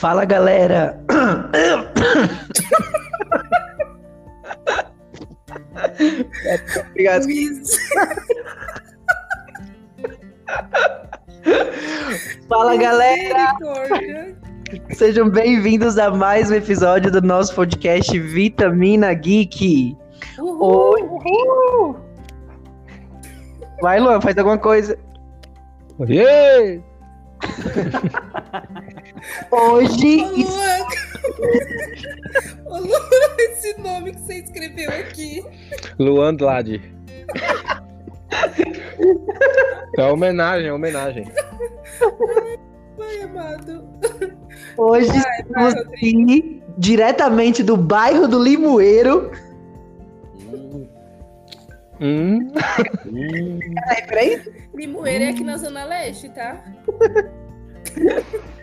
Fala galera! Obrigado. Fala galera! Sejam bem-vindos a mais um episódio do nosso podcast Vitamina Geek. Uhul. Oi. Vai, Luan, faz alguma coisa. Oiê! Hoje. Ô, Luan. Ô, Luan, esse nome que você escreveu aqui. Luan Glad. É homenagem, é homenagem. Vai, amado. Hoje Vai, aqui, diretamente do bairro do Limoeiro. Hum, Peraí, peraí. Limoeiro é aqui na Zona Leste, tá?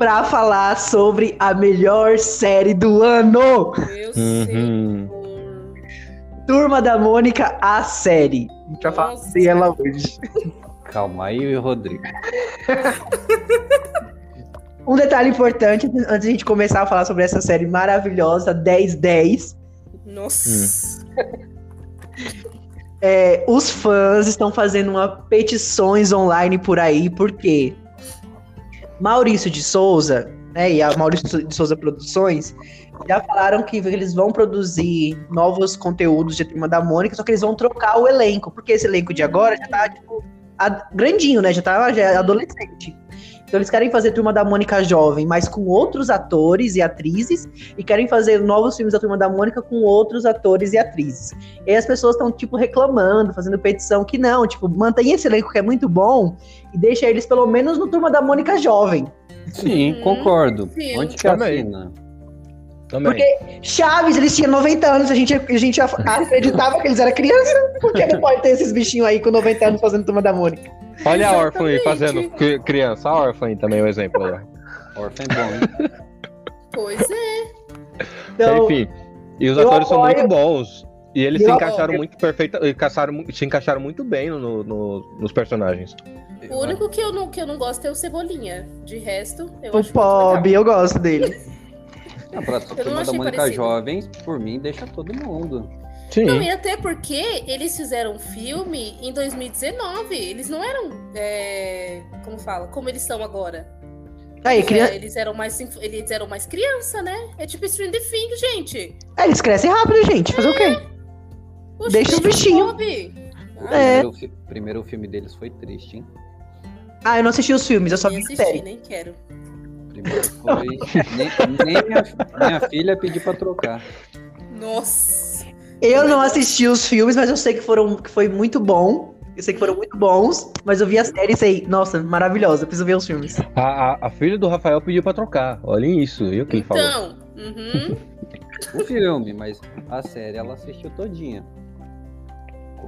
Pra falar sobre a melhor série do ano. Eu Uhum. sei. Turma da Mônica, a série. A gente vai falar sobre ela hoje. Calma aí, Rodrigo. Um detalhe importante, antes de a gente começar a falar sobre essa série maravilhosa, 1010. Nossa. É, os fãs estão fazendo uma petições online por aí, porque Maurício de Souza, né, e a Maurício de Souza Produções já falaram que eles vão produzir novos conteúdos de Turma da Mônica, só que eles vão trocar o elenco, porque esse elenco de agora já tá, tipo, grandinho, né, já tá já é adolescente. Então eles querem fazer Turma da Mônica jovem, mas com outros atores e atrizes, e querem fazer novos filmes da Turma da Mônica com outros atores e atrizes. E aí as pessoas estão, tipo, reclamando, fazendo petição que não, tipo, mantém esse elenco que é muito bom e deixa eles pelo menos no Turma da Mônica jovem. Sim, Uhum. concordo. Sim. Onde que Também. assina? também. Chaves, eles tinham 90 anos, a gente, a gente acreditava que eles eram criança. Por que não pode ter esses bichinhos aí com 90 anos fazendo Turma da Mônica? Olha a órfã aí fazendo cri- criança. A órfã aí também é um exemplo aí. Órfã é bom, hein? Pois é. Então, Enfim. E os eu atores são muito bons. E eles Eu se apoio. encaixaram muito perfeita, encaixaram, se encaixaram muito bem no, no- nos personagens. O único que eu, não, que eu não gosto é o Cebolinha. De resto, eu o Bob, eu gosto dele. Não, pra não turma da achei Mônica parecido. Jovens, por mim, deixa todo mundo. Sim. Não, e até porque eles fizeram um filme em 2019. Eles não eram. é, como fala? Como eles são agora. Aí, É, criança, eles, eram mais, eles eram mais criança, né? É tipo Stranger Things, gente. é, eles crescem rápido, gente. Fazer o quê? Poxa, Deixa os bichinhos. Bob. Ah, É. Primeiro, fi- primeiro filme deles foi triste, hein? Ah, eu não assisti os filmes, eu só nem vi assisti, série. nem quero. Primeiro foi. nem nem minha, minha filha pediu pra trocar. Nossa. Eu não assisti os filmes, mas eu sei que, foram, que foi muito bom. Eu sei que foram muito bons, mas eu vi a série e sei, nossa, maravilhosa, preciso ver os filmes. A, a- a filha do Rafael pediu pra trocar. Olhem isso. E o que ele falou? Então, uhum. O filme, mas a série ela assistiu todinha.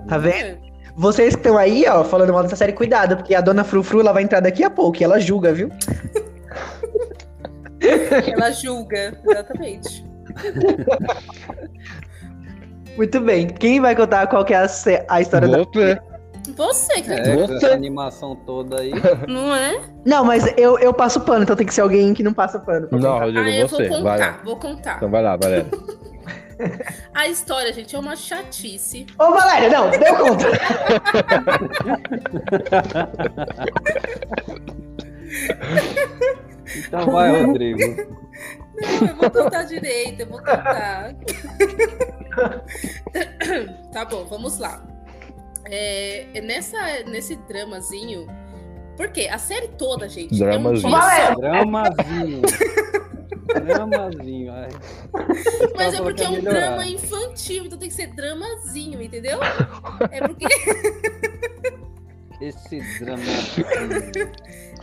Tá vendo? Vocês que estão aí, ó, falando mal dessa série, cuidado, porque a dona Frufru ela vai entrar daqui a pouco e ela julga, viu? Ela julga, exatamente. Muito bem. Quem vai contar qual que é a, a história da. Você. Você, que É, Você- essa animação toda aí. não é? Não, mas eu, eu passo pano, então tem que ser alguém que não passa pano. Não, contar. Rodrigo, Ah, eu você. vou Vai lá. contar, vou contar. Então vai lá, Valéria. A história, gente, é uma chatice. Ô, Valéria, não, deu conta. Então vai, Rodrigo. Não, eu vou contar direito, eu vou contar. Tá bom, vamos lá. É, nessa, nesse dramazinho. Porque a série toda, gente, Dramazinho. é um! Dramazinho. Dramazinho. ai. Mas é porque é um melhorar. drama infantil, então tem que ser dramazinho, entendeu? É porque Esse dramazinho.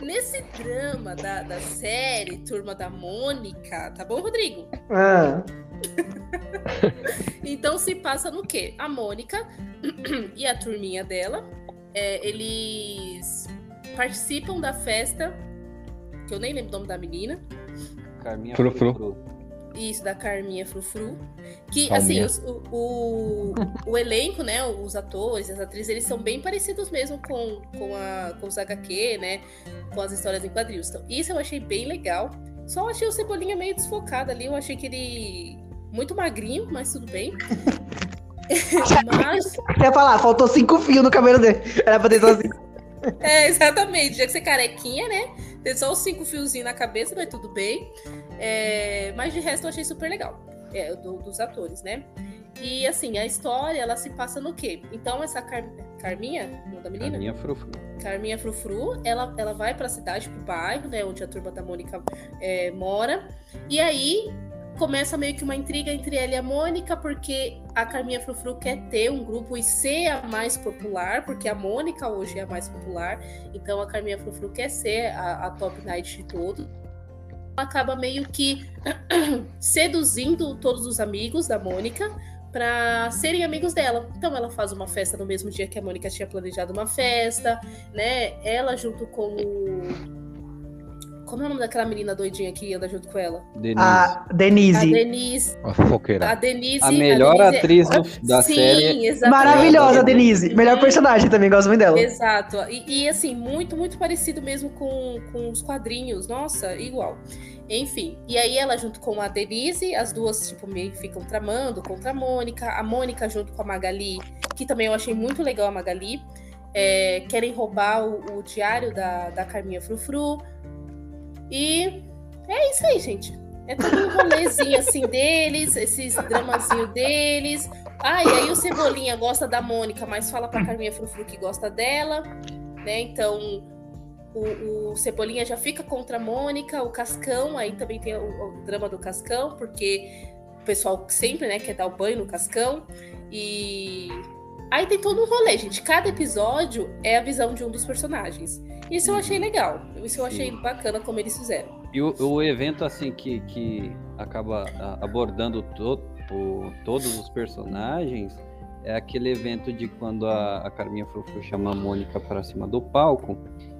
nesse drama da, da série Turma da Mônica, tá bom, Rodrigo? Ah, Então se passa no quê? A Mônica e a turminha dela, é, eles participam da festa, que eu nem lembro o nome da menina, Carminha Frufru. Frufru. Isso, da Carminha Frufru, que Calminha. assim, os- o, o, o elenco, né, os atores, as atrizes, eles são bem parecidos mesmo com, com, a, com os HQ, né, com as histórias em quadrinhos. Então, isso eu achei bem legal. Só achei o Cebolinha meio desfocado ali. Eu achei que ele. Muito magrinho, mas tudo bem. mas. Eu ia falar, faltou cinco fios no cabelo dele. Era pra ter só cinco. É, exatamente. Já que você carequinha, né? Tem só os cinco fiozinhos na cabeça, mas tudo bem. É, mas de resto eu achei super legal. É, do- dos atores, né? E assim, a história, ela se passa no quê? Então, essa Car- Carminha, o nome da menina? minha frufru. Carminha Frufru, ela, ela vai pra cidade, pro bairro, né? Onde a turma da Mônica é, mora. E aí começa meio que uma intriga entre ela e a Mônica, porque a Carminha Frufru quer ter um grupo e ser a mais popular, porque a Mônica hoje é a mais popular. Então a Carminha Frufru quer ser a, a top night de todos. Acaba meio que seduzindo todos os amigos da Mônica para serem amigos dela. Então ela faz uma festa no mesmo dia que a Mônica tinha planejado uma festa, né? Ela junto com o como é o nome daquela menina doidinha que anda junto com ela? Denise. A A Denise. Denise. Uma fofoqueira. A Denise. a melhor Denise é- atriz do- da Sim, série. exatamente. Maravilhosa, Denise. Melhor personagem também, gosto muito dela. Exato. E, e, assim, muito, muito parecido mesmo com, com os quadrinhos. Nossa, igual. Enfim. E aí ela junto com a Denise, as duas, tipo, meio que ficam tramando contra a Mônica. A Mônica junto com a Magali, que também eu achei muito legal a Magali. é, querem roubar o, o diário da, da Carminha Frufru. E é isso aí, gente. É todo um rolezinho assim deles, esses dramazinho deles. Ah, e aí o Cebolinha gosta da Mônica, mas fala pra Carminha Frufru que gosta dela, né? Então o, o Cebolinha já fica contra a Mônica, o Cascão, aí também tem o, o drama do Cascão, porque o pessoal sempre, né, quer dar o banho no Cascão. E aí tem todo um rolê, gente. Cada episódio é a visão de um dos personagens. Isso eu achei legal. Isso eu achei bacana como eles fizeram. E o, o evento, assim, que, que acaba abordando to, o- todos os personagens é aquele evento de quando a, a Carminha Frufru chama a Mônica para cima do palco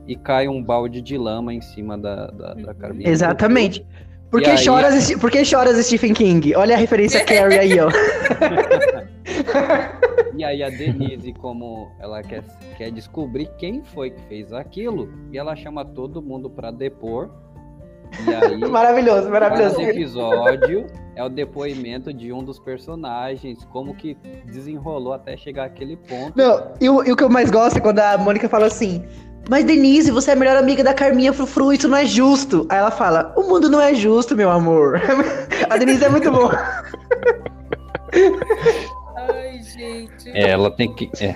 e cai um balde de lama em cima da, da, da Uhum. Carminha. Exatamente. Por que, aí- choras, por que choras Stephen King? Olha a referência Carrie aí, ó. E aí a Denise, como ela quer, quer descobrir quem foi que fez aquilo, e ela chama todo mundo para depor. E aí, Maravilhoso, maravilhoso. episódio é o depoimento de um dos personagens, como que desenrolou até chegar àquele ponto. Não, e o, e o que eu mais gosto é quando a Mônica fala assim. Mas Denise, você é a melhor amiga da Carminha Frufru, isso não é justo. Aí ela fala, o mundo não é justo, meu amor. a Denise é muito boa. Ai, gente. É, ela tem que. É.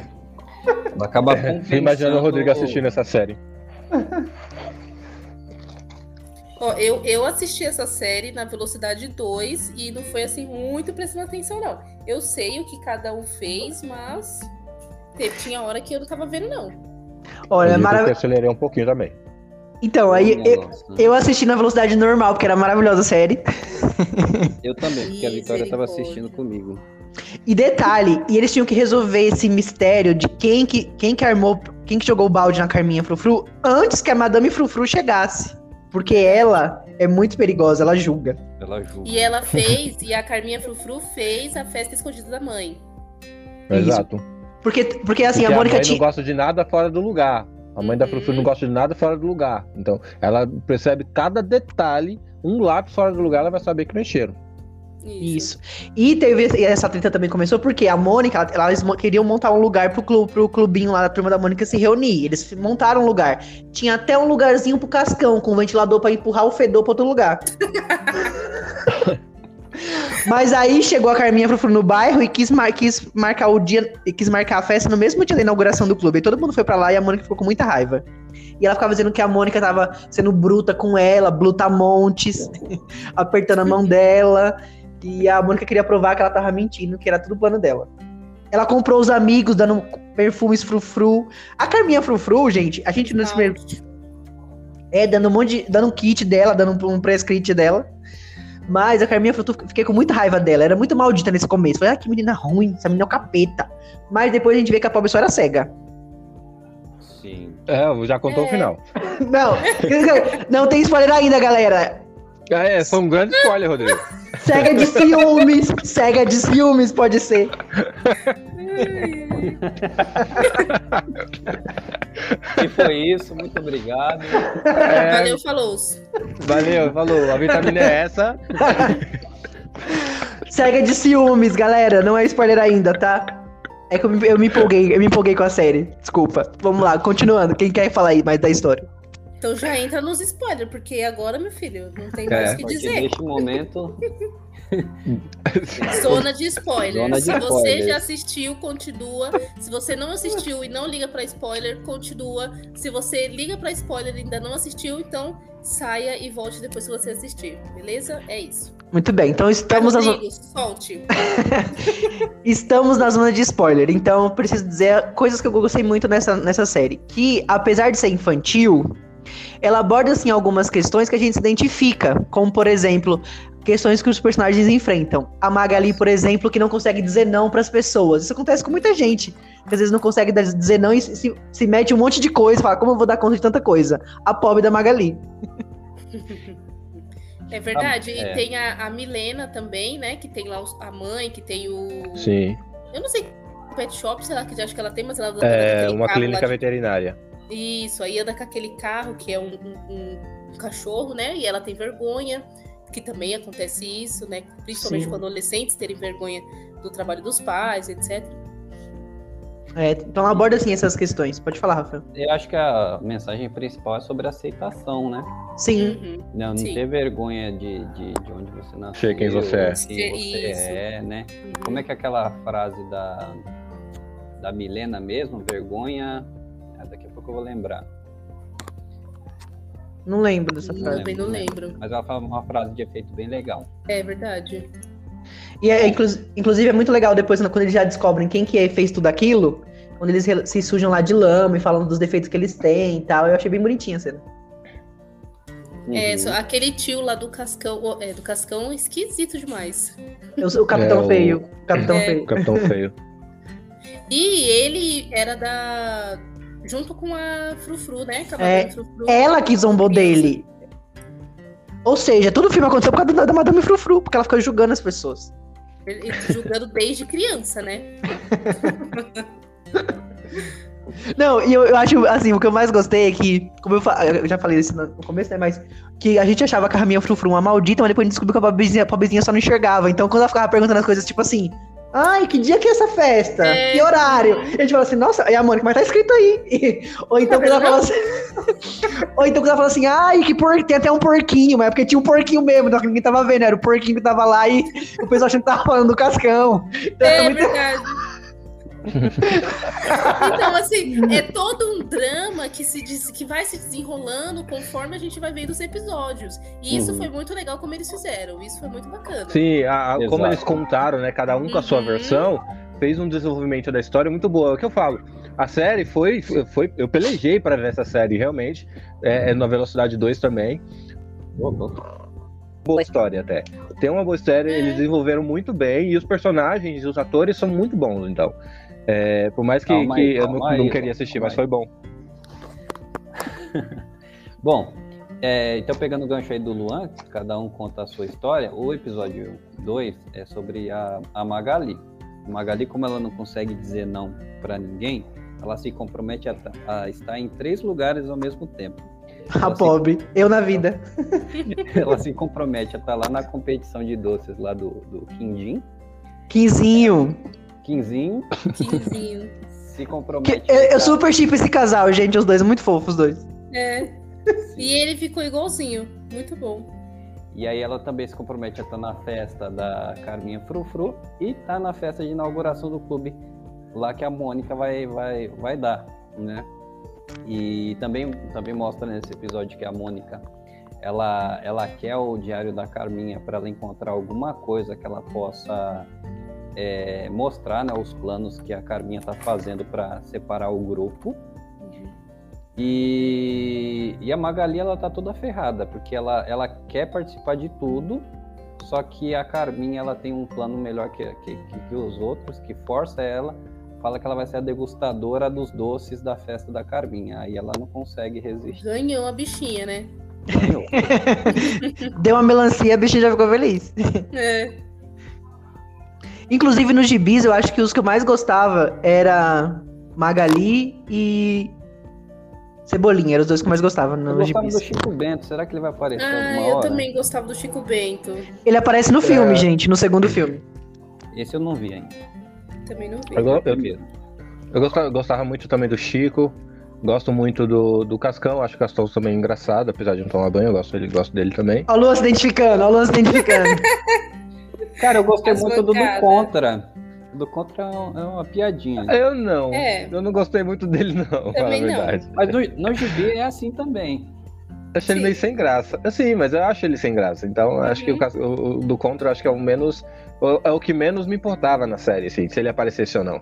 Ela acaba Fico imaginando o Rodrigo compensando- assistindo essa série. Ó, eu, eu assisti essa série na velocidade 2 e não foi assim muito prestando atenção, não. Eu sei o que cada um fez, mas teve, tinha hora que eu não tava vendo, não. Olha, Eu maravilhoso. acelerei um pouquinho também. Então, aí eu, eu assisti na velocidade normal, porque era maravilhosa a série. Eu também, porque a Vitória estava Misericórdia. assistindo comigo. E detalhe, e eles tinham que resolver esse mistério de quem que, quem que armou, quem que jogou o balde na Carminha Frufru antes que a Madame Frufru chegasse. Porque ela é muito perigosa, ela julga. Ela julga. E ela fez, e a Carminha Frufru fez a festa escondida da mãe. Isso. Exato. Porque, porque assim, Porque a Mônica mãe tinha. não gosta de nada fora do lugar. A mãe da Uhum. Frufru não gosta de nada fora do lugar. Então, ela percebe cada detalhe, um lápis fora do lugar, ela vai saber que mexeram. Isso. E teve e essa treta também começou porque a Mônica, ela- elas queriam montar um lugar pro, clube, pro clubinho lá da turma da Mônica se reunir. Eles montaram um lugar. Tinha até um lugarzinho pro Cascão, com um ventilador pra empurrar o fedor pra outro lugar. Mas aí chegou a Carminha Frufru no bairro e quis, mar- quis marcar o dia, e quis marcar a festa no mesmo dia da inauguração do clube. E todo mundo foi pra lá e a Mônica ficou com muita raiva. E ela ficava dizendo que a Mônica tava sendo bruta com ela, blutamontes, apertando a mão dela. E a Mônica queria provar que ela tava mentindo, que era tudo plano dela. Ela comprou os amigos, dando perfumes frufru. A Carminha Frufru, gente, a gente nesse primeiro. É, dando um monte de. dando um kit dela, dando um prescript dela. Mas a Carminha Frufru, fiquei com muita raiva dela. Era muito maldita nesse começo. Falei, ah, que menina ruim, essa menina é o capeta. Mas depois a gente vê que a pobre só era cega. Sim. É, já contou É. o final. Não, não tem spoiler ainda, galera. Ah, É, foi um grande spoiler, Rodrigo. Cega de ciúmes, cega de ciúmes, pode ser. E foi isso, muito obrigado. É, Valeu, falou. Valeu, falou. A vitamina é essa. Cega de ciúmes, galera. Não é spoiler ainda, tá? É que eu me, eu me empolguei, eu me empolguei com a série. Desculpa. Vamos lá, continuando. Quem quer falar aí mais da história? Então já entra nos spoilers, porque agora, meu filho, não tem É, mais o que Porque dizer. neste momento. Zona de spoiler. Zona de Se você spoilers. já assistiu, continua. Se você não assistiu e não liga pra spoiler, continua. Se você liga pra spoiler e ainda não assistiu, então saia e volte depois que você assistir. Beleza? É isso. Muito bem, então estamos na, zo- Rodrigo, solte. estamos na zona de spoiler. Então, eu preciso dizer coisas que eu gostei muito nessa, nessa série. Que, apesar de ser infantil, ela aborda, assim, algumas questões que a gente se identifica. Como, por exemplo, questões que os personagens enfrentam. A Magali, por exemplo, que não consegue dizer não pras pessoas. Isso acontece com muita gente. Que às vezes não consegue dizer não e se, se mete um monte de coisa. Fala, como eu vou dar conta de tanta coisa? A pobre da Magali. É verdade. É. E tem a, a Milena também, né? Que tem lá os- a mãe, que tem o. Sim. Eu não sei pet shop, sei lá, que acho que ela tem, mas ela É uma clínica de- veterinária. Isso, aí anda com aquele carro que é um, um- um- cachorro, né? E ela tem vergonha, que também acontece isso, né? Principalmente Sim. com adolescentes terem vergonha do trabalho dos pais, etc. É, então ela aborda, assim, essas questões. Pode falar, Rafael. Eu acho que a mensagem principal é sobre aceitação, né? Sim. Uhum. Não, não Sim. ter vergonha de, de, de onde você nasceu. Ser quem você é. Quem você Isso. é, né? uhum. Como é que é aquela frase da, da Milena mesmo? Vergonha. Pouco eu vou lembrar. Não lembro dessa Não, frase. também não lembro. Mas ela fala uma frase de efeito bem legal. É verdade. E é, inclu- inclusive é muito legal depois, quando eles já descobrem quem que é, fez tudo aquilo, quando eles se sujam lá de lama e falam dos defeitos que eles têm e tal. Eu achei bem bonitinha a cena. É, Uhum. só aquele tio lá do Cascão, é, do Cascão, esquisito demais. Eu sou o Capitão É, o- Feio. o Capitão É. Feio. O Capitão Feio. E ele era da. Junto com a Frufru, né? A É, Frufru. Ela que zombou dele. Ou seja, todo o filme aconteceu por causa da, da Madame Frufru, porque ela ficou julgando as pessoas. Julgando desde criança, né? Não, e eu, eu acho, assim, o que eu mais gostei é que, como eu, eu já falei isso no começo, né, mas que a gente achava que a Raminha Frufru uma maldita, mas depois a gente descobriu que a pobrezinha, a pobrezinha só não enxergava. Então, quando ela ficava perguntando as coisas, tipo assim, ai, que dia que é essa festa? É. Que horário? E a gente fala assim, nossa, e a Mônica, mas tá escrito aí. Ou então quando ela fala assim, ou então quando ela fala assim, ai, que por... tem até um porquinho, mas é porque tinha um porquinho mesmo, então ninguém tava vendo, era o porquinho que tava lá e o pessoal achando que tava falando do cascão. Então, é É muito- verdade. Então, assim, é todo um drama que, se diz, que vai se desenrolando conforme a gente vai vendo os episódios. E isso Uhum. foi muito legal como eles fizeram. Isso foi muito bacana. Sim, a- a- como eles contaram, né? Cada um com a sua Uhum. versão, fez um desenvolvimento da história muito boa. É o que eu falo. A série foi. foi eu pelejei pra ver essa série, realmente. É, é na Velocidade 2 também. Boa história até. Tem uma boa história, É. eles desenvolveram muito bem e os personagens e os atores são muito bons, então. É, por mais que, Calma aí, que eu não, calma não aí, queria assistir, mas aí. foi bom. Bom, é, então pegando o gancho aí do Luan, cada um conta a sua história, o episódio 2 é sobre a, a Magali. A Magali, como ela não consegue dizer não para ninguém, ela se compromete a, a estar em três lugares ao mesmo tempo. A pobre, eu na vida. Ela se compromete a estar lá na competição de doces lá do, do Quindim. Quinzinho. Quinzinho Quinzinho. se Que- compromete. eu, a eu estar- super chipo esse casal, gente, os dois, muito fofos os dois. É. E ele ficou igualzinho. Muito bom. E aí ela também se compromete a estar na festa da Carminha Frufru e tá na festa de inauguração do clube lá que a Mônica vai, vai, vai dar, né? E também, também mostra nesse episódio que a Mônica ela, ela quer o diário da Carminha para ela encontrar alguma coisa que ela possa é, mostrar, né, os planos que a Carminha tá fazendo para separar o grupo. E, e a Magali, ela tá toda ferrada, porque ela, ela quer participar de tudo, só que a Carminha, ela tem um plano melhor que, que, que, que os outros, que força ela, fala que ela vai ser a degustadora dos doces da festa da Carminha. Aí ela não consegue resistir. Ganhou a bichinha, né? Ganhou. Deu uma melancia, a bichinha já ficou feliz. É. Inclusive nos gibis, eu acho que os que eu mais gostava era Magali e. Cebolinha, eram os dois que eu mais gostava Eu no gostava do gibis. Chico Bento. Será que ele vai aparecer Ah, alguma eu hora? também gostava do Chico Bento. Ele aparece no filme, É. gente, no segundo filme. Esse eu não vi ainda. Também não vi. Eu, go- eu, eu gostava, gostava muito também do Chico. Gosto muito do, do Cascão. Acho o Cascão também engraçado, apesar de não tomar banho. Eu gosto, dele, gosto dele também. Ó, o Luan se identificando, ó, o Luan se identificando. Cara, eu gostei muito do do. Contra. O do Contra é é uma piadinha. Eu não. É. Eu não gostei muito dele, não. Pra falar a Também não. verdade. Mas no, no gibi é assim também. Achei ele Sim. meio sem graça. Sim, mas eu acho ele sem graça. Então, eu acho que o, Uhum. o- o do Contra eu acho que é o menos. O- É o que menos me importava na série, assim, se ele aparecesse ou não.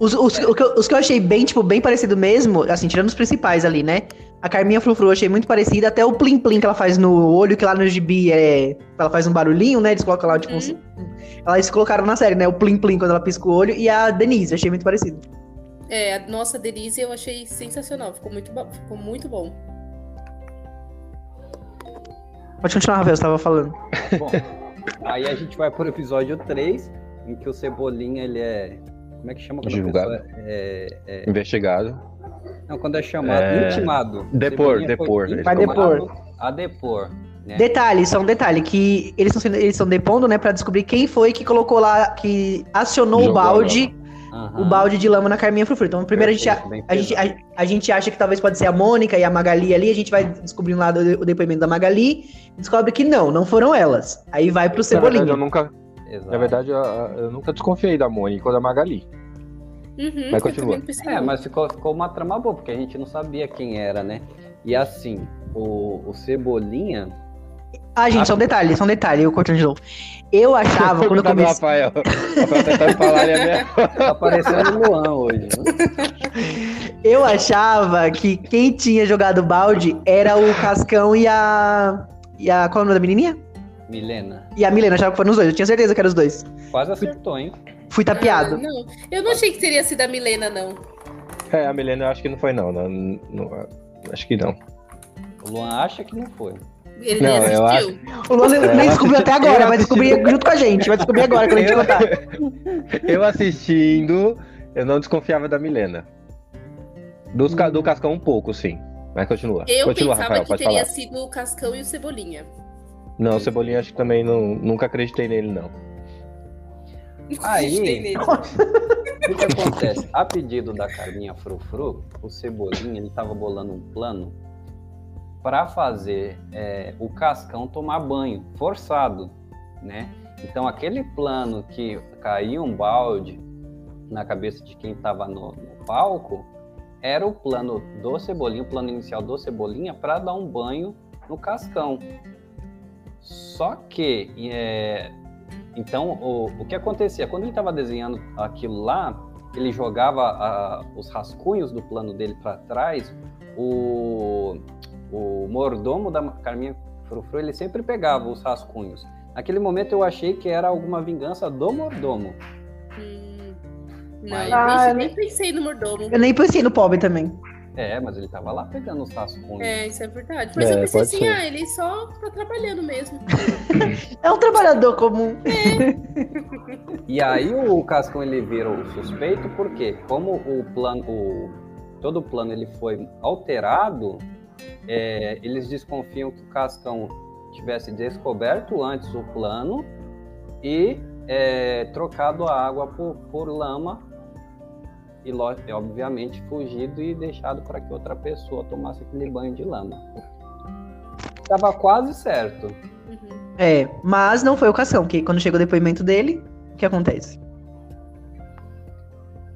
Os, os, o que eu- os que eu achei bem, tipo, bem parecido mesmo, assim, tirando os principais ali, né? A Carminha Frufru eu achei muito parecida, até o Plim Plim que ela faz no olho, que lá no gibi é. Ela faz um barulhinho, né? Eles colocam lá, tipo, Uhum. elas colocaram na série, né? O Plim Plim quando ela pisca o olho, e a Denise, eu achei muito parecido. É, a nossa Denise eu achei sensacional. Ficou muito, bo- ficou muito bom. Pode continuar, Rafael, você tava falando. Bom, aí a gente vai pro episódio 3, em que o Cebolinha, ele é... Como é que chama? Julgado. pessoa É, é- Investigado. Não, quando é chamado, É, intimado. depor, depor, Vai intimado A depor. Né? Detalhe, só um detalhe, que eles estão sendo- eles estão depondo, né, pra descobrir quem foi que colocou lá, que acionou o Jogou balde, Aham. o balde de lama na Carminha Frufru. Então, primeiro a gente, bem A gente, a, a gente acha que talvez pode ser a Mônica e a Magali ali, a gente vai descobrindo lá do- o depoimento da Magali, descobre que não, não foram elas. Aí vai pro Na verdade, Cebolinha. eu nunca, Exato. na verdade, eu, eu nunca desconfiei da Mônica ou da Magali. Uhum, Mas continua. É, mas ficou, ficou uma trama boa, porque a gente não sabia quem era, né? E assim, o, o Cebolinha. Ah, gente, só um detalhe, só um detalhe, eu cortando de novo. Eu achava, quando eu comecei. Rafael. Rafael tentando falar ele é minha... Tá parecendo o Luan hoje, né? Eu achava que quem tinha jogado o balde era o Cascão e a. E a. Qual é o nome da menininha? Milena. E a Milena, achava que foram os dois, eu tinha certeza que eram os dois. Quase acertou, hein? Fui tapeado. Ah, não, eu não achei que teria sido a Milena, não. É, a Milena eu acho que não foi, não. não, não- acho que não. O Luan acha que não foi. Ele Não, nem eu assistiu. O Luan nem descobriu até agora, eu vai assisti- descobrir junto com a gente, vai descobrir agora quando a gente Eu- contar. Eu assistindo, eu não desconfiava da Milena. Dos, ca- do Cascão um pouco, sim. Mas continua. Eu continua, pensava Rafael, que teria falar. sido o Cascão e o Cebolinha. Não, o Cebolinha acho que também não, nunca acreditei nele, não. Aí- Acreditei nele. O que acontece? A pedido da Carminha Frufru, o Cebolinha ele tava bolando um plano para fazer é, o Cascão tomar banho, forçado, né? Então aquele plano que caía um balde na cabeça de quem estava no, no palco era o plano do Cebolinha, o plano inicial do Cebolinha para dar um banho no Cascão. Só que é, então, o, o que acontecia? Quando ele estava desenhando aquilo lá, ele jogava ah, os rascunhos do plano dele para trás, o, o mordomo da Carminha Frufru, ele sempre pegava os rascunhos. Naquele momento eu achei que era alguma vingança do mordomo. Hum, não, Mas- nem- Ah, nem, pensei no mordomo. Eu nem pensei no pobre também. É, mas ele tava lá pegando os rascunhos. É, isso é verdade. Mas É, eu pensei assim, ser. ah, ele só tá trabalhando mesmo. É um trabalhador comum. E aí o Cascão ele vira o suspeito porque como o plano, o, todo o plano ele foi alterado, é, eles desconfiam que o Cascão tivesse descoberto antes o plano e é, trocado a água por, por lama e, obviamente fugido e deixado para que outra pessoa tomasse aquele banho de lama. Tava quase certo. Uhum. É, mas não foi o Cascão, que quando chegou o depoimento dele, o que acontece?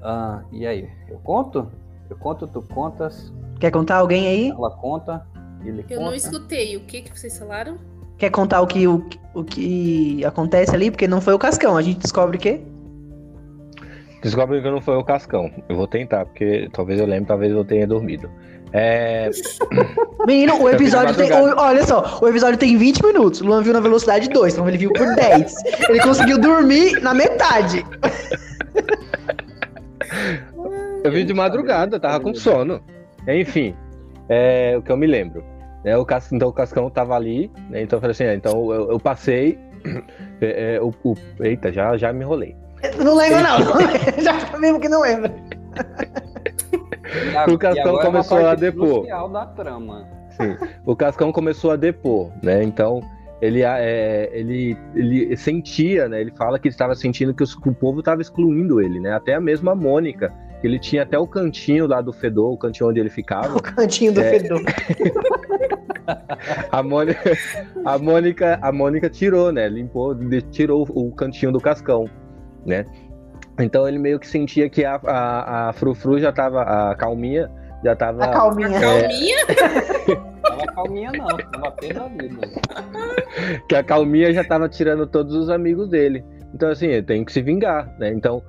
Ah, e aí, eu conto? Eu conto, tu contas, Quer contar alguém aí? ela conta, ele Eu conta. não escutei. O que, que vocês falaram? Quer contar o que, o, o que acontece ali? Porque não foi o Cascão, a gente descobre que. Descobre que não foi o Cascão. Eu vou tentar, porque talvez eu lembre, talvez eu tenha dormido. É, Menino, o episódio tem. o- olha só, o episódio tem 20 minutos. O Luan viu na velocidade 2, então ele viu por 10. Ele conseguiu dormir na metade. eu vi de madrugada, tava com sono. Enfim, é, o que eu me lembro. É, o Cas... Então o Cascão tava ali, né, então eu falei assim, ah, então eu, eu passei. é, é, o, o- Eita, já, já me enrolei. Não lembra, não. Já mesmo que não lembra. A- o e Cascão é uma começou a depor. da trama. Sim. O Cascão começou a depor, né? Então ele, é, ele, ele sentia, né? Ele fala que estava sentindo que, os- o povo estava excluindo ele, né? Até a mesma Mônica, ele tinha até o cantinho lá do Fedor, o cantinho onde ele ficava. O cantinho do É. fedor. A Mônica, a Mônica, a Mônica tirou, né? Limpou, tirou o cantinho do Cascão, né? Então ele meio que sentia que a, a, a Frufru já tava, a Calminha já tava. A calminha. Calminha? Tava calminha não, tava vida. que a Calminha já tava tirando todos os amigos dele. Então, assim, ele tem que se vingar, né? Então,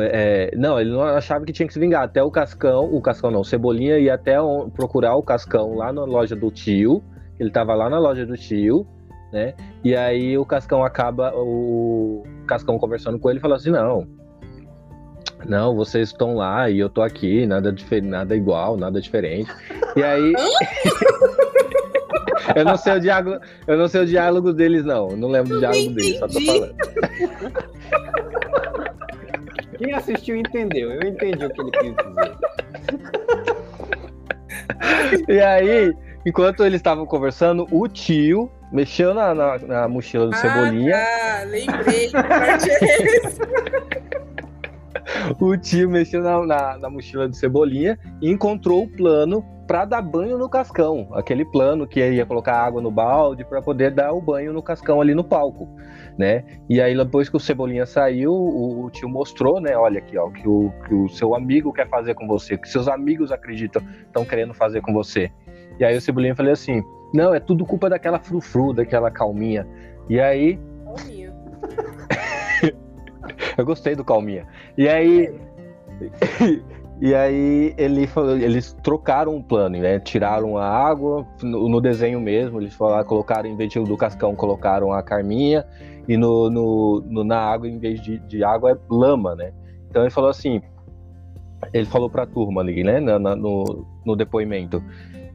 é, não, ele não achava que tinha que se vingar. Até o Cascão, o Cascão não, o Cebolinha ia até procurar o Cascão lá na loja do tio. Ele tava lá na loja do tio, né? E aí o Cascão acaba, o Cascão conversando com ele e falou assim: não. Não, vocês estão lá e eu tô aqui, nada, nada igual, nada diferente. E aí. eu não sei o diálogo, eu não sei o diálogo deles, não. Eu não lembro do diálogo deles, só tô falando. Quem assistiu entendeu, eu entendi o que ele quis dizer. E aí, enquanto eles estavam conversando, o tio mexeu na, na, na mochila do Cebolinha. Ah, lembrei. é? O tio mexeu na, na, na mochila do Cebolinha e encontrou o plano para dar banho no Cascão. Aquele plano que ia colocar água no balde para poder dar o banho no Cascão ali no palco, né? E aí depois que o Cebolinha saiu, o, o tio mostrou, né? Olha aqui, ó, que o, que o seu amigo quer fazer com você, que seus amigos acreditam, estão querendo fazer com você. E aí o Cebolinha falou assim: não, é tudo culpa daquela frufru, daquela calminha. E aí. Eu gostei do Calminha. E aí. e aí ele falou, eles trocaram o plano, né? Tiraram a água no, no desenho mesmo. Eles falaram, colocaram, em vez do cascão, colocaram a Carminha. E no, no- no- na água, em vez de, de água, é lama, né? Então ele falou assim. Ele falou pra turma ali, né? na- na- no, no depoimento.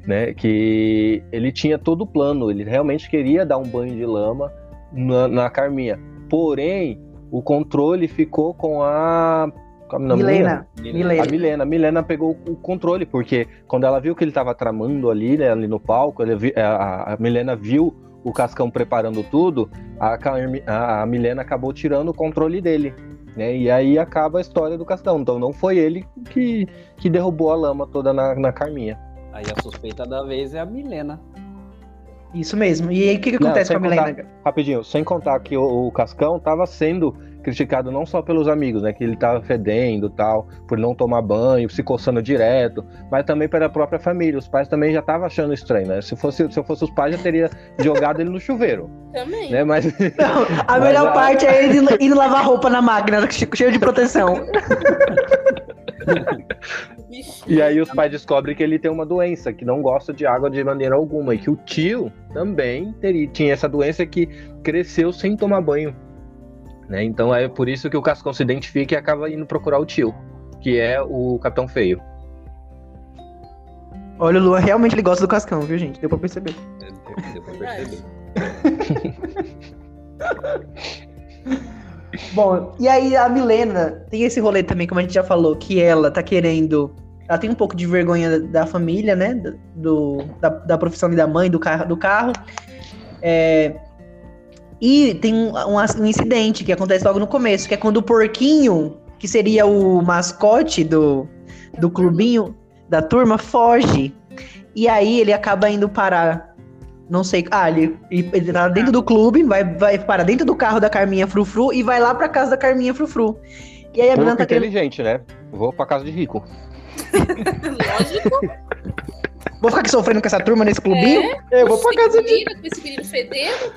Né, que ele tinha todo o plano, ele realmente queria dar um banho de lama na, na Carminha. Porém, o controle ficou com a. É nome dela? Milena. A Milena. Milena. A Milena pegou o controle, porque quando ela viu que ele estava tramando ali, né, ali no palco, a, a Milena viu o Cascão preparando tudo, a, Carmi- a, Milena acabou tirando o controle dele. Né, e aí acaba a história do Cascão. Então não foi ele que, que derrubou a lama toda na, na Carminha. Aí a suspeita da vez é a Milena. Isso mesmo. E aí, o que, que Não, acontece sem com a Milena? Rapidinho, sem contar que o, o Cascão estava sendo criticado não só pelos amigos, né? Que ele tava fedendo tal, por não tomar banho, se coçando direto, mas também pela própria família. Os pais também já estavam achando estranho, né? Se, fosse, se eu fosse os pais, já teria jogado ele no chuveiro, Também. né? Mas Não, a Mas melhor a- parte é ele indo, indo lavar roupa na máquina, cheio de proteção. E aí os pais descobrem que ele tem uma doença, que não gosta de água de maneira alguma, e que o tio também teria, tinha essa doença que cresceu sem tomar banho. Né? Então é por isso que o Cascão se identifica e acaba indo procurar o tio, que é o Capitão Feio. Olha, o Luan realmente ele gosta do Cascão, viu, gente? Deu pra perceber. Deu, deu pra perceber. Bom, e aí a Milena tem esse rolê também, como a gente já falou, que ela tá querendo. Ela tem um pouco de vergonha da, da família, né? Do, da, da profissão e da mãe, do carro. Do carro. É, e tem um, um, um incidente que acontece logo no começo, que é quando o porquinho, que seria o mascote do, do clubinho, da turma, foge. E aí ele acaba indo parar. Não sei. Ah, ele, ele, tá dentro do clube, vai, vai parar dentro do carro da Carminha Frufru e vai lá pra casa da Carminha Frufru. E aí a menina Pouco tá querendo. inteligente, né? Vou pra casa de rico. Lógico. Vou ficar aqui sofrendo com essa turma nesse clubinho? Eu vou pra casa de. Menino, com esse menino fedendo.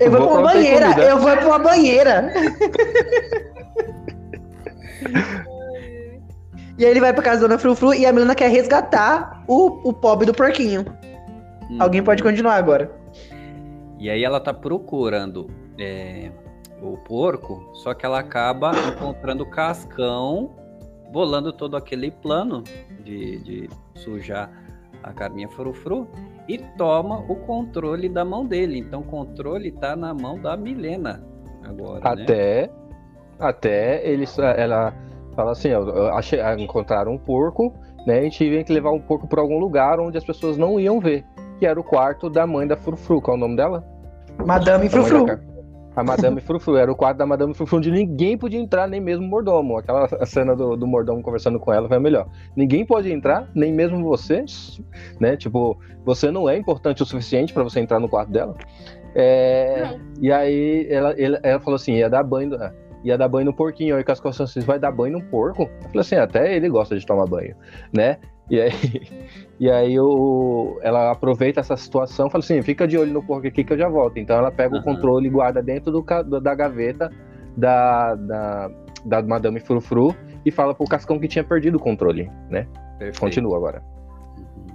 Eu vou Vou pra uma banheira. comida. Eu vou pra uma banheira. E aí ele vai pra casa da Dona Frufru e a menina quer resgatar o, o pobre do porquinho. Hum. Alguém pode continuar agora. E aí ela tá procurando é, o porco, só que ela acaba encontrando o cascão, bolando todo aquele plano de, de sujar a Carminha Frufru e toma o controle da mão dele. Então o controle tá na mão da Milena agora, né? Até, até eles, ela, Fala assim, achei, ah, encontraram um porco, né? E tive que levar o porco para algum lugar onde as pessoas não iam ver. Que era o quarto da mãe da Frufru. Qual é o nome dela? Madame A Frufru. A Madame Frufru. Era o quarto da Madame Frufru, onde ninguém podia entrar, nem mesmo o mordomo. Aquela cena do, do mordomo conversando com ela foi a melhor. Ninguém pode entrar, nem mesmo você, né? Tipo, você não é importante o suficiente para você entrar no quarto dela. É, e aí ela, ele- ela falou assim, ia dar banho, no- ia dar banho no porquinho. Aí Cascão falou assim, vai dar banho no porco? Eu falei assim, até ele gosta de tomar banho, né? E aí, e aí o, ela aproveita essa situação e fala assim, fica de olho no porco aqui que eu já volto. Então ela pega o Aham. controle e guarda dentro do, da gaveta da, da, da Madame Frufru e fala pro Cascão que tinha perdido o controle, né? Perfeito. Continua agora. Uhum.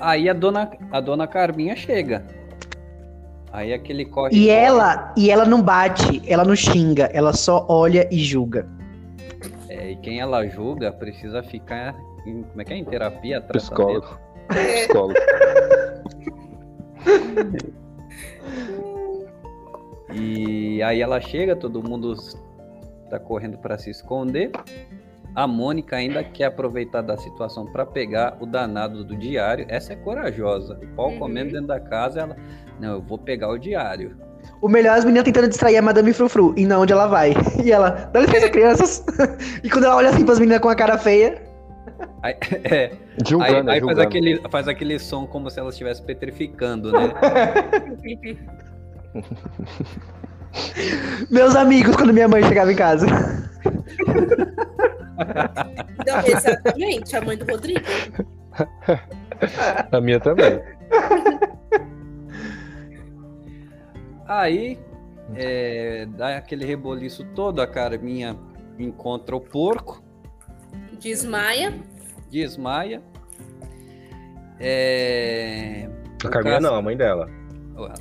Aí a dona, a dona Carminha chega. Aí aquele corre. E corre. ela, e ela não bate, ela não xinga, ela só olha e julga. É, e quem ela julga precisa ficar em, como é que é? Em terapia. Psicólogo. É, Psicólogo. E aí ela chega, todo mundo tá correndo para se esconder. A Mônica ainda quer aproveitar da situação para pegar o danado do diário. Essa é corajosa. O pau Uhum. comendo dentro da casa, ela, não, eu vou pegar o diário. O melhor é as meninas tentando distrair a Madame Frufru, e não onde ela vai. E ela, dá licença, crianças. e quando ela olha assim pras meninas com a cara feia, Aí, é, Julgando, aí, é aí faz, aquele, faz aquele som como se ela estivesse petrificando, né? meus amigos, quando minha mãe chegava em casa. Não, exatamente, a mãe do Rodrigo. A minha também. Aí é, dá aquele reboliço todo, a Carminha encontra o porco, Desmaia. desmaia. É... A Carminha não, a mãe dela.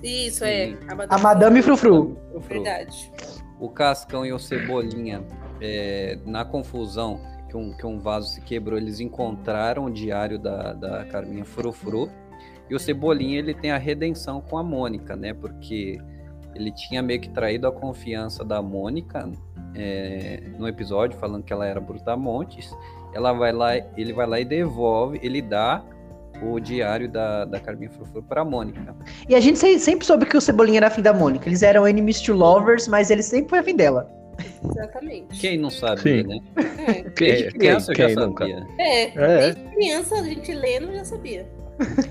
Isso, é. A Madame Frufru. Verdade. O Cascão e o Cebolinha, é, na confusão que um, que um vaso se quebrou, eles encontraram o diário da, da Carminha Frufru. E o Cebolinha, ele tem a redenção com a Mônica, né? Porque ele tinha meio que traído a confiança da Mônica é, no episódio, falando que ela era Brutamontes. Ela vai lá, ele vai lá e devolve, ele dá o diário da, da Carminha Frufru para a Mônica. E a gente se- sempre soube que o Cebolinha era afim da Mônica. Eles eram enemies to lovers, mas ele sempre foi afim dela. Exatamente. Quem não sabia, Sim. né? É, Desde criança eu já quem sabia. é, É. desde criança a gente lendo já sabia.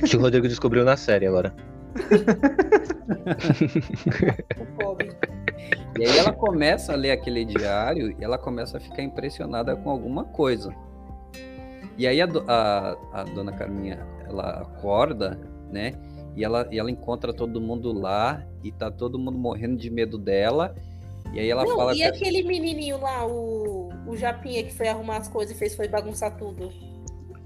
Acho que o Rodrigo descobriu na série agora. E aí ela começa a ler aquele diário e ela começa a ficar impressionada com alguma coisa. E aí a, a- a dona Carminha, ela acorda, né? E ela, e ela encontra todo mundo lá e tá todo mundo morrendo de medo dela. E aí ela Não, fala e que aquele menininho lá, o, o Japinha que foi arrumar as coisas e fez foi bagunçar tudo.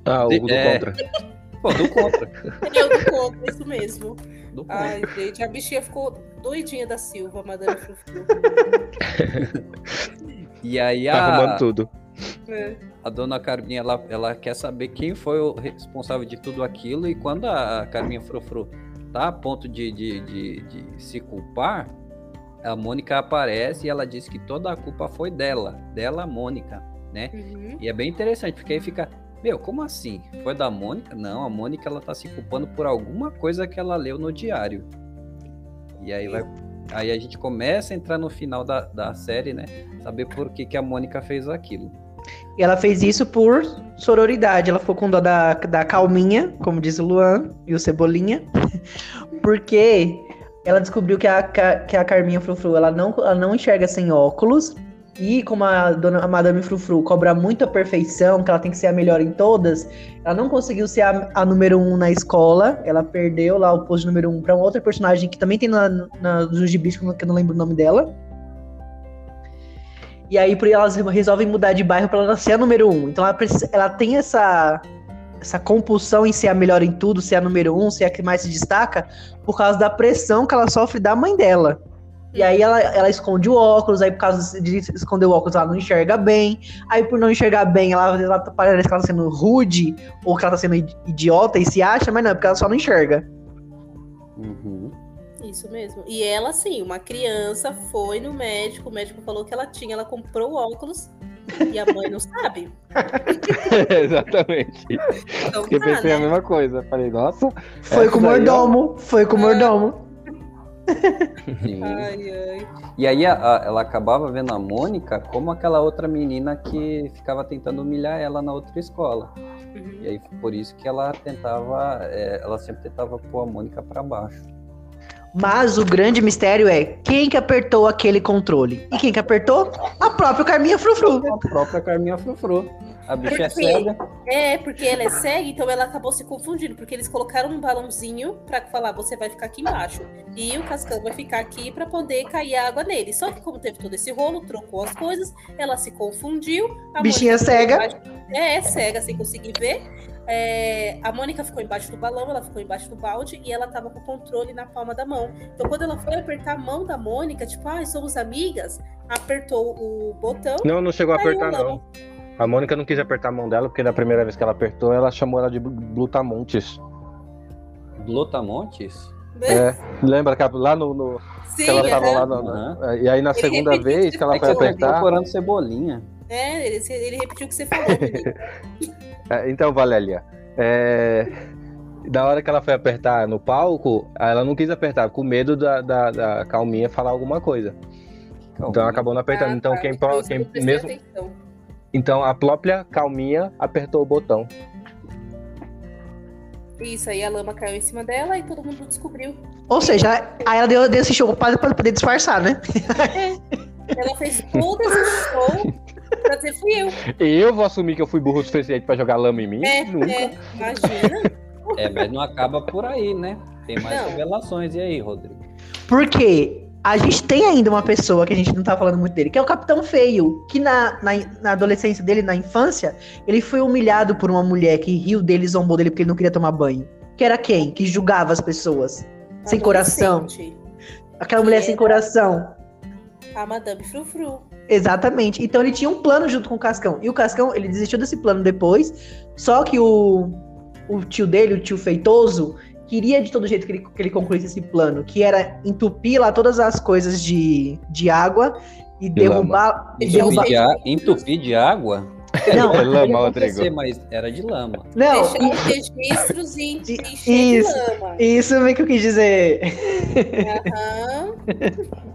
Ah, o do é. contra. Pô, do contra. Eu do contra, isso mesmo. Do contra. Ai, gente, a bichinha ficou doidinha da Silva, Madame Frufru. E aí Tá arrumando a, tudo. É. a dona Carminha, ela, ela quer saber quem foi o responsável de tudo aquilo. E quando a Carminha Frufru tá a ponto de, de, de, de se culpar, a Mônica aparece e ela diz que toda a culpa foi dela, dela, Mônica, né? Uhum. E é bem interessante, porque aí fica, meu, como assim? Foi da Mônica? Não, a Mônica ela tá se culpando por alguma coisa que ela leu no diário. E aí vai. Aí a gente começa a entrar no final da, da série, né? Saber por que, que a Mônica fez aquilo. E ela fez isso por sororidade. Ela ficou com dó da, da Calminha, como diz o Luan, e o Cebolinha. Porque ela descobriu que a, que a Carminha Frufru ela não, ela não enxerga sem óculos. E como a, dona, a Madame Frufru cobra muito a perfeição, que ela tem que ser a melhor em todas, ela não conseguiu ser a, a número um na escola. Ela perdeu lá o posto número um para outra personagem que também tem na, na, nos que eu não- lembro o nome dela. E aí por elas resolvem mudar de bairro pra ela ser a número um. Então ela, precisa- ela tem essa, essa compulsão em ser a melhor em tudo, ser a número um, ser a que mais se destaca, por causa da pressão que ela sofre da mãe dela. E aí ela, ela esconde o óculos, aí por causa de esconder o óculos ela não enxerga bem. Aí por não enxergar bem, ela, ela parece que ela tá sendo rude, ou que ela tá sendo idi- idiota e se acha, mas não, é porque ela só não enxerga. Uhum. Isso mesmo. E ela, sim, uma criança foi no médico, o médico falou que ela tinha, ela comprou óculos e a mãe não sabe. Exatamente. Então Eu tá, pensei a né? mesma coisa. Falei, nossa. Foi com o ó. mordomo, foi com o mordomo. Sim. Ai, ai. E aí a- a- ela acabava vendo a Mônica como aquela outra menina que ficava tentando humilhar ela na outra escola. Uhum. E aí por isso que ela tentava, é, ela sempre tentava pôr a Mônica pra baixo. Mas o grande mistério é quem que apertou aquele controle? E quem que apertou? A própria Carminha Frufru. A própria Carminha Frufru. A bicha é Por quê? cega. É, porque ela é cega, então ela acabou se confundindo, porque eles colocaram um balãozinho pra falar, você vai ficar aqui embaixo. E o Cascão vai ficar aqui pra poder cair água nele. Só que como teve todo esse rolo, trocou as coisas, ela se confundiu. a Bichinha Mônica cega. embaixo- É, é cega, sem conseguir ver. É, a Mônica ficou embaixo do balão, ela ficou embaixo do balde e ela tava com o controle na palma da mão. Então, quando ela foi apertar a mão da Mônica, tipo, ah, somos amigas, apertou o botão. Não, não chegou a apertar, não. A Mônica não quis apertar a mão dela, porque na primeira vez que ela apertou, ela chamou ela de Blutamontes. Glutamontes? É, lembra que lá no. no- Sim, que ela tava aham. lá no, no- E aí na Ele segunda vez que ela É foi apertar. procurando cebolinha. É, ele, ele repetiu o que você falou. É, Então, Valélia, é, da hora que ela foi apertar no palco, ela não quis apertar, com medo da, da, da Calminha falar alguma coisa. Então ela acabou não apertando. Ah, então tá. quem, quem mesmo. atenção. Então a própria Calminha apertou o botão. Isso, aí a lama caiu em cima dela e todo mundo descobriu. Ou seja, aí ela deu, deu esse show pra, pra poder disfarçar, né? Ela fez todo esse show pra dizer fui eu. Eu vou assumir que eu fui burro o suficiente pra jogar lama em mim? É, Nunca. é, imagina. É, mas não acaba por aí, né? Tem mais Não. revelações. E aí, Rodrigo? Porque a gente tem ainda uma pessoa que a gente não tá falando muito dele, que é o Capitão Feio, que na, na, na adolescência dele, na infância, ele foi humilhado por uma mulher que riu dele zombou dele porque ele não queria tomar banho. Que era quem? Que julgava as pessoas. Sem coração. Aquela mulher sem coração. A Madame Frufru. Exatamente. Então ele tinha um plano junto com o Cascão. E o Cascão, ele desistiu desse plano depois. Só que o, o tio dele, o tio Feitoso, queria de todo jeito que ele, que ele concluísse esse plano, que era entupir lá todas as coisas de, de água e De derrubar. e eu derrubar Entupir de, á- entupir de água? não, É lama, Rodrigo. mas era de lama. não, Deixar os registros e encher isso. de lama. isso é que eu quis dizer. Aham.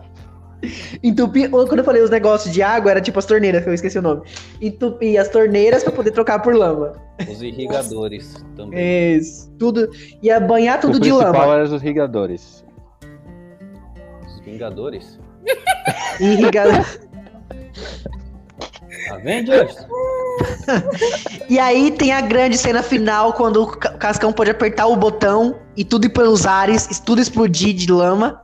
Entupir. Quando eu falei os negócios de água, era tipo as torneiras, que eu esqueci o nome. Entupir as torneiras pra poder trocar por lama. Os irrigadores também. Isso. Tudo. Ia banhar tudo o de lama. era os irrigadores. Os Vingadores. Irriga- Avengers! E aí tem a grande cena final, quando o Ca- Cascão pode apertar o botão e tudo ir pelos ares, tudo explodir de lama,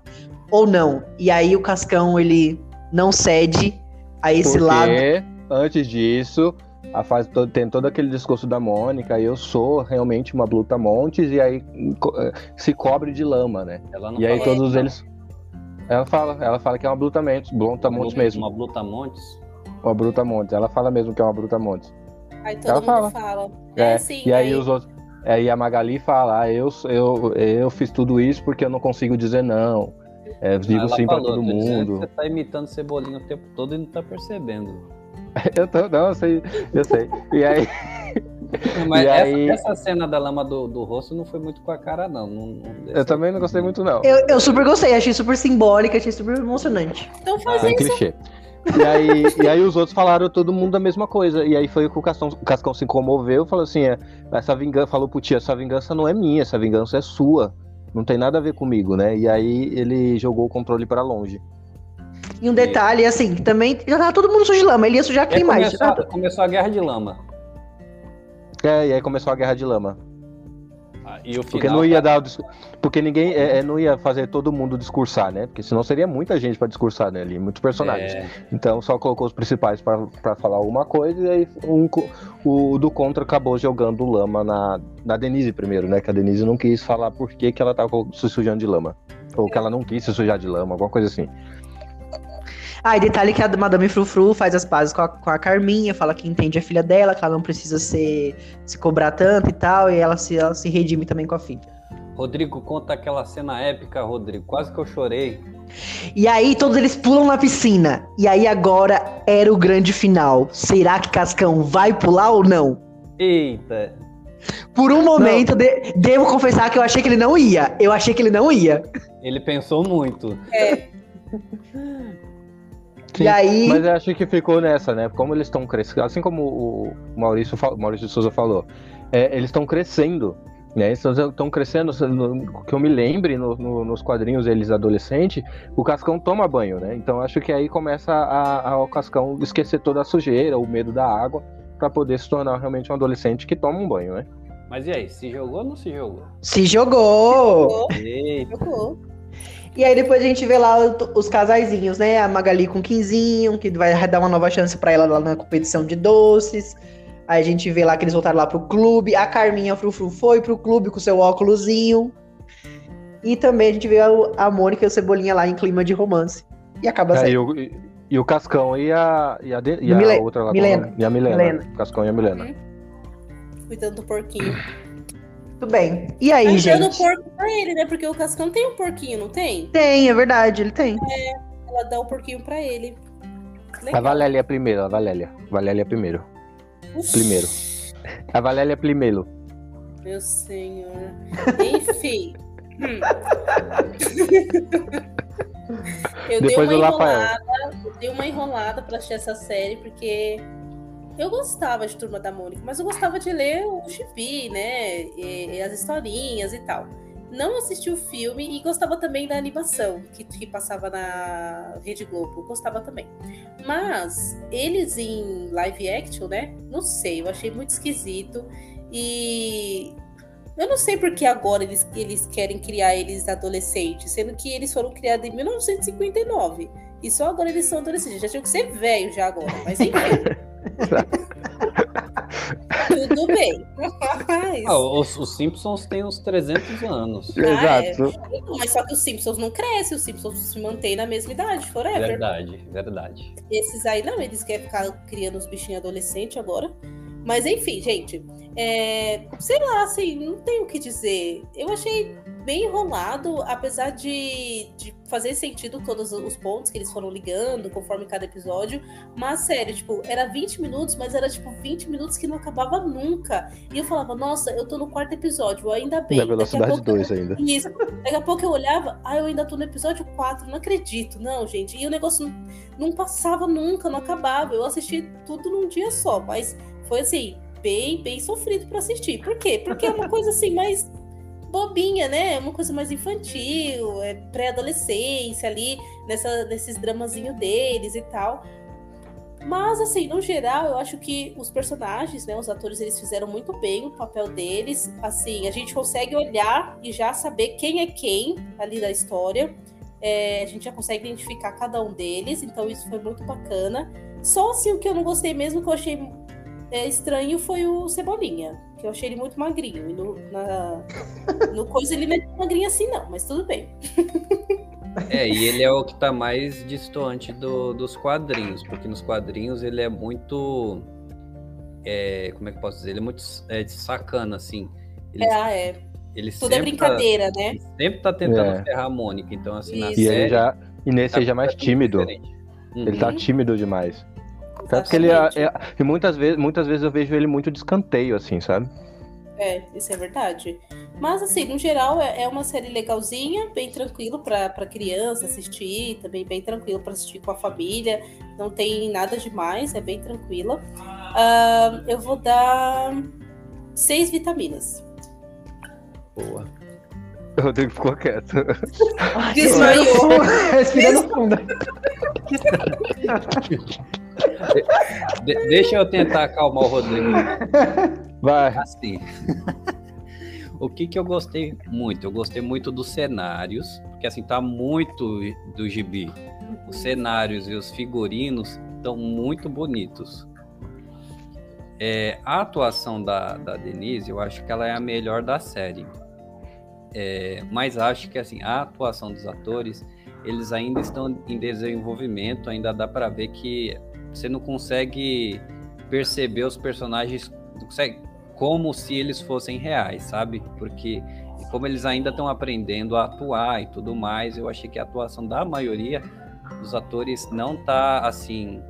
ou não. E aí o Cascão, ele não cede a esse Porque lado. antes disso, a fase todo- tem todo aquele discurso da Mônica, eu sou realmente uma Blutamontes, e aí eh, se cobre de lama, né? Ela não E aí todos eles. Ela fala, ela fala que é uma Blutamontes, Blutamontes Uma- mesmo. Uma Blutamontes. Uma Brutamontes. Ela fala mesmo que é uma Brutamontes. Aí todo Ela mundo fala. fala. É, É, sim. E aí os outros. Aí a Magali fala, ah, eu, eu, eu fiz tudo isso porque eu não consigo dizer não. É, digo sim pra todo mundo. Você tá imitando Cebolinha o tempo todo e não tá percebendo. Eu tô, não, eu sei, eu sei. E aí, Mas E essa, aí- essa cena da lama do, do rosto não foi muito com a cara, não. não, não eu também não gostei muito, não. Eu, eu super gostei, achei super simbólica, achei super emocionante. Então faz Bem isso. clichê. E aí, e aí os outros falaram todo mundo a mesma coisa. E aí foi o que o Cascão, o Cascão se comoveu falou assim: é, essa vingança, falou pro tio, essa vingança não é minha, essa vingança é sua. Não tem nada a ver comigo, né? E aí ele jogou o controle pra longe. E um detalhe, assim, que também já tava todo mundo sujo de lama, ele ia sujar quem mais? começou, a- começou a guerra de lama. É, e aí começou a guerra de lama. E o Porque final não ia tá- dar Porque ninguém é, é, não ia fazer todo mundo discursar, né? Porque senão seria muita gente pra discursar, né? Ali, muitos personagens. É, Então só colocou os principais pra falar alguma coisa e aí um o do contra acabou jogando lama na, na Denise primeiro, né? Que a Denise não quis falar por que, que ela tava se sujando de lama. Ou que ela não quis se sujar de lama, alguma coisa assim. Ah, e detalhe que a Madame Frufru faz as pazes com a, com a Carminha, fala que entende a filha dela, que ela não precisa ser, se cobrar tanto e tal, e ela se, ela se redime também com a filha. Rodrigo, conta aquela cena épica, Rodrigo. Quase que eu chorei. E aí todos eles pulam na piscina. E aí agora era o grande final. Será que Cascão vai pular ou não? Eita. Por um momento, de- devo confessar que eu achei que ele não ia. Eu achei que ele não ia. Ele pensou muito. É, Sim, E aí- Mas eu acho que ficou nessa, né? Como eles estão crescendo, assim como o Maurício, Maurício de Souza falou, é, eles estão crescendo, né? Eles estão crescendo, se- no- que eu me lembre, no- no- nos quadrinhos eles adolescente, o Cascão toma banho, né? Então acho que aí começa a, a- o Cascão esquecer toda a sujeira, o medo da água, pra poder se tornar realmente um adolescente que toma um banho, né? Mas e aí, se jogou ou não se jogou? Se jogou! Eita. jogou. E aí depois a gente vê lá os casaizinhos, né? A Magali com o Quinzinho, que vai dar uma nova chance pra ela lá na competição de doces. Aí a gente vê lá que eles voltaram lá pro clube. A Carminha Frufru foi pro clube com seu óculosinho. E também a gente vê a, a Mônica e o Cebolinha lá em clima de romance. E acaba É, saindo. e, o, e- e o Cascão e a, e a, de- e a Mile- outra lá. Milena. é? E a Milena. Milena. Cascão e a Milena. Cuidando do porquinho. Tudo bem. E aí, Mas dando gente? porco pra ele, né? Porque o Cascão tem um porquinho, não tem? Tem, é verdade, ele tem. Ela dá o porquinho pra ele. A Legal. Valélia primeiro, a Valélia. Valélia primeiro. Uf, primeiro. A Valélia primeiro. Meu senhor. Enfim. Hum. eu dei Depois uma do Rafael. enrolada, eu dei uma enrolada pra assistir essa série, porque eu gostava de Turma da Mônica, mas eu gostava de ler o gibi, né? E, e as historinhas e tal. Não assisti o filme e gostava também da animação que, que passava na Rede Globo. Gostava também. Mas eles em live action, né? Não sei, eu achei muito esquisito. E eu não sei porque agora eles, eles querem criar eles adolescentes, sendo que eles foram criados em 1959. E só agora eles são adolescentes. Já tinham que ser velho já agora, mas enfim. Tudo bem. Mas, Ah, os, os Simpsons têm uns 300 anos. Ah, é. Exato. mas só que os Simpsons não crescem, os Simpsons se mantêm na mesma idade, forever. Verdade, verdade. Esses aí não, eles querem ficar criando os bichinhos adolescentes agora. Mas enfim, gente, é, sei lá, assim, não tenho o que dizer. Eu achei bem enrolado, apesar de, de fazer sentido todos os pontos que eles foram ligando conforme cada episódio. Mas, sério, tipo, era 20 minutos, mas era tipo 20 minutos que não acabava nunca. E eu falava, nossa, eu tô no quarto episódio, ainda bem. Na velocidade pouco- 2 ainda. isso. Daqui a pouco eu olhava, ah, eu ainda tô no episódio 4, não acredito, não, gente. E o negócio não, não passava nunca, não acabava. Eu assisti tudo num dia só, mas foi assim, bem, bem sofrido pra assistir. Por quê? Porque é uma coisa assim mais bobinha, né? É uma coisa mais infantil, é pré-adolescência ali, nessa, nesses dramazinhos deles e tal. Mas, assim, no geral, eu acho que os personagens, né, os atores, eles fizeram muito bem o papel deles. Assim, a gente consegue olhar e já saber quem é quem ali da história. É, a gente já consegue identificar cada um deles, então isso foi muito bacana. Só assim, o que eu não gostei mesmo, que eu achei é, estranho, foi o Cebolinha. Que eu achei ele muito magrinho. E no, na, no coisa ele não é tão magrinho assim, não, mas tudo bem. É, e ele é o que tá mais distante do- dos quadrinhos, porque nos quadrinhos ele é muito. é, como é que eu posso dizer? Ele é muito é, de sacana, assim. Ele, É, ah, é. ele Tudo é tá- brincadeira, né? ele sempre tá tentando É. ferrar a Mônica. Então, assim, na. E série. ele já. E nesse tá já é mais tímido. diferente. Ele tá Uhum. tímido demais. Tanto que ele é, é- E muitas vezes, muitas vezes eu vejo ele muito de escanteio, assim, sabe? É, isso é verdade. Mas, assim, no geral, é, é uma série legalzinha, bem tranquilo pra pra criança assistir, também bem tranquilo pra assistir com a família. Não tem nada demais, é bem tranquila. Ah, eu vou dar seis vitaminas. Boa. O Rodrigo ficou quieto. Desmaiou. Respirando fundo. De- deixa eu tentar acalmar o Rodrigo. Vai. Assim. o que que eu gostei muito? Eu gostei muito dos cenários, porque assim tá muito do gibi. Os cenários e os figurinos estão muito bonitos. É, a atuação da, da Denise, eu acho que ela é a melhor da série. É, mas acho que assim, a atuação dos atores, eles ainda estão em desenvolvimento, ainda dá para ver que você não consegue perceber os personagens não consegue- como se eles fossem reais, sabe? Porque como eles ainda estão aprendendo a atuar e tudo mais, eu achei que a atuação da maioria dos atores não tá assim.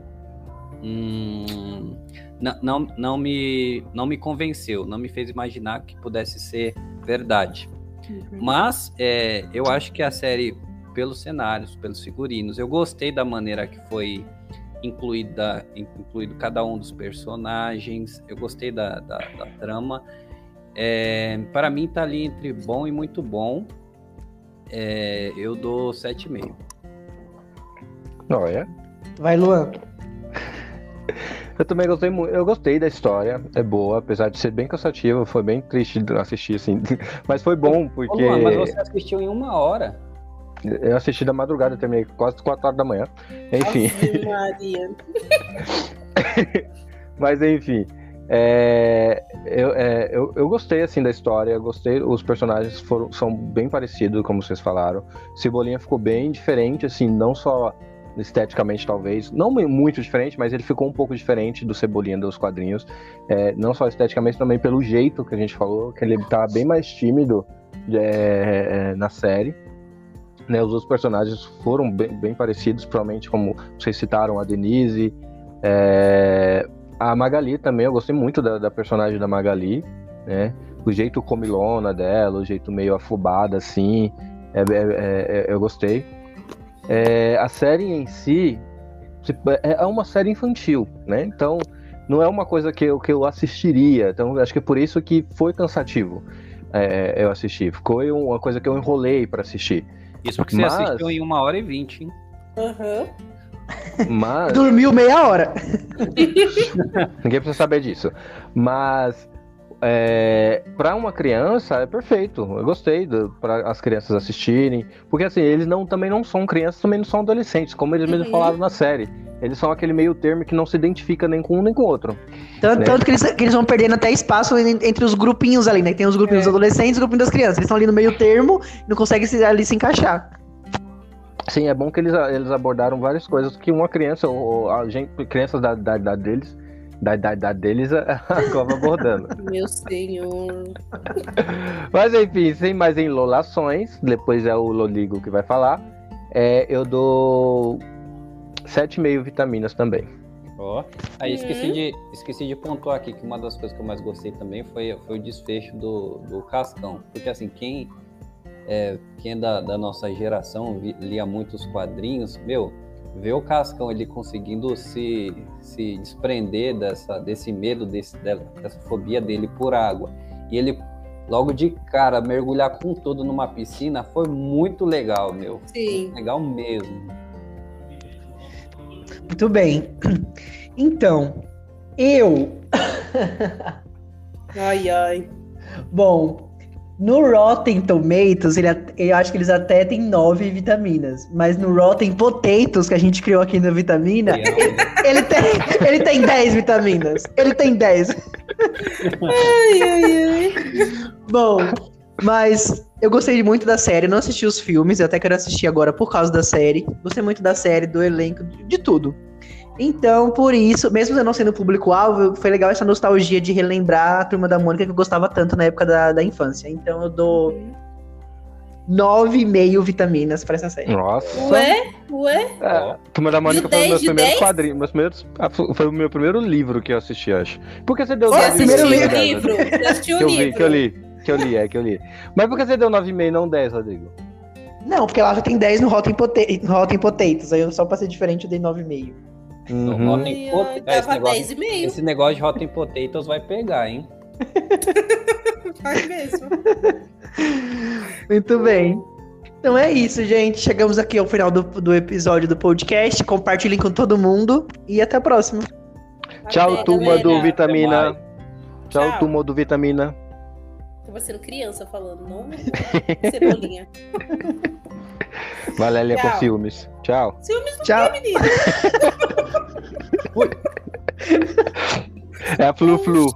Hum, não, não, não, me, não me convenceu, não me fez imaginar que pudesse ser verdade. Uhum. Mas é, eu acho que a série, pelos cenários, pelos figurinos, eu gostei da maneira que foi incluída, incluído cada um dos personagens, eu gostei da, da, da trama. É, para mim tá ali entre bom e muito bom. É, eu dou 7,5. Olha. Vai, Luan. Eu também gostei muito. Eu gostei da história. É boa, apesar de ser bem cansativa. Foi bem triste assistir, assim. Mas foi bom, porque. Ô, Luan, mas você assistiu em uma hora. Eu assisti da madrugada, terminei quase 4 horas da manhã. Enfim. Maria. mas enfim. É, eu, é, eu, eu, gostei assim da história, gostei, os personagens foram, são bem parecidos, como vocês falaram. Cebolinha ficou bem diferente, assim, não só esteticamente talvez, não muito diferente, mas ele ficou um pouco diferente do Cebolinha dos quadrinhos, é, não só esteticamente, também pelo jeito que a gente falou, que ele tá bem mais tímido é, é, na série. Né, os outros personagens foram bem, bem, parecidos, provavelmente como vocês citaram, a Denise, é, a Magali também, eu gostei muito da, da personagem da Magali, né, o jeito comilona dela, o jeito meio afobada assim, é, é, eu gostei. É, a série em si é, é uma série infantil, né? Então não é uma coisa que eu, que eu assistiria. Então acho que é por isso que foi cansativo é, eu assistir. Ficou uma coisa que eu enrolei para assistir. Isso porque Mas... você assistiu em uma hora e vinte, hein? Uhum. Mas... Dormiu meia hora. Ninguém precisa saber disso. Mas é, para uma criança é perfeito. Eu gostei para as crianças assistirem, porque assim eles não também não são crianças, também não são adolescentes, como eles mesmos uhum. falaram na série. Eles são aquele meio termo que não se identifica nem com um nem com o outro. Tanto, né? tanto que, eles, que, eles, vão perdendo até espaço entre os grupinhos ali, né? Tem os grupinhos é. dos adolescentes e os grupinhos das crianças. Eles estão ali no meio termo e não conseguem se, ali se encaixar. Sim, é bom que eles, eles abordaram várias coisas que uma criança, ou a gente, crianças da idade deles, da idade deles acaba abordando. Meu senhor. Mas enfim, sem mais enrolações, depois é o Loligo que vai falar. É, eu dou 7,5 vitaminas também. Ó. Oh. Aí esqueci, uhum. de, esqueci de pontuar aqui que uma das coisas que eu mais gostei também foi, foi o desfecho do, do Cascão. Porque assim, quem é, quem é da, da nossa geração lia muitos quadrinhos, meu, ver o Cascão ele conseguindo se, se desprender dessa, desse medo, desse, dessa fobia dele por água. E ele, logo de cara, mergulhar com tudo numa piscina foi muito legal, meu. Sim. Legal mesmo. Muito bem. Então, eu. ai, ai. Bom, no Rotten Tomatoes, ele, eu acho que eles até têm nove vitaminas. Mas no Rotten Potatoes, que a gente criou aqui na Vitamina, ele, ele, tem, ele tem dez vitaminas. Ele tem dez. ai, ai, ai. Bom, mas eu gostei muito da série. não assisti os filmes, eu até quero assistir agora por causa da série. Gostei muito da série, do elenco, de tudo. Então, por isso, mesmo eu não sendo público-alvo, foi legal essa nostalgia de relembrar a turma da Mônica que eu gostava tanto na época da, da infância. Então eu dou nove e meio vitaminas pra essa série. Nossa. Ué? Ué? É, Turma da Mônica foi o meu primeiro quadrinho. Meus primeiros, ah, foi o meu primeiro livro que eu assisti, acho. Por que você deu nove primeiro livro? livro. Você assistiu o livro? que eu li, que eu li, é, que eu li. Mas por que você deu nove e meio, não dez, Rodrigo? Não, porque lá já tem 10 no Rotten, Rotten Potatoes. Aí eu só pra ser diferente eu dei 9,5. Uhum. Ai, ai, é, esse, negócio, esse negócio de Rotten Potatoes vai pegar, hein? vai mesmo. Muito bem. Então é isso, gente. Chegamos aqui ao final do, do episódio do podcast. Compartilhem com todo mundo e até a próxima. Tchau, turma do Vitamina. Tchau, Tchau, turma do Vitamina. Tava sendo criança falando, não cebolinha. Valélia com ciúmes. Tchau. Ciúmes do Tchau. quê, menina? é a Flu Flu.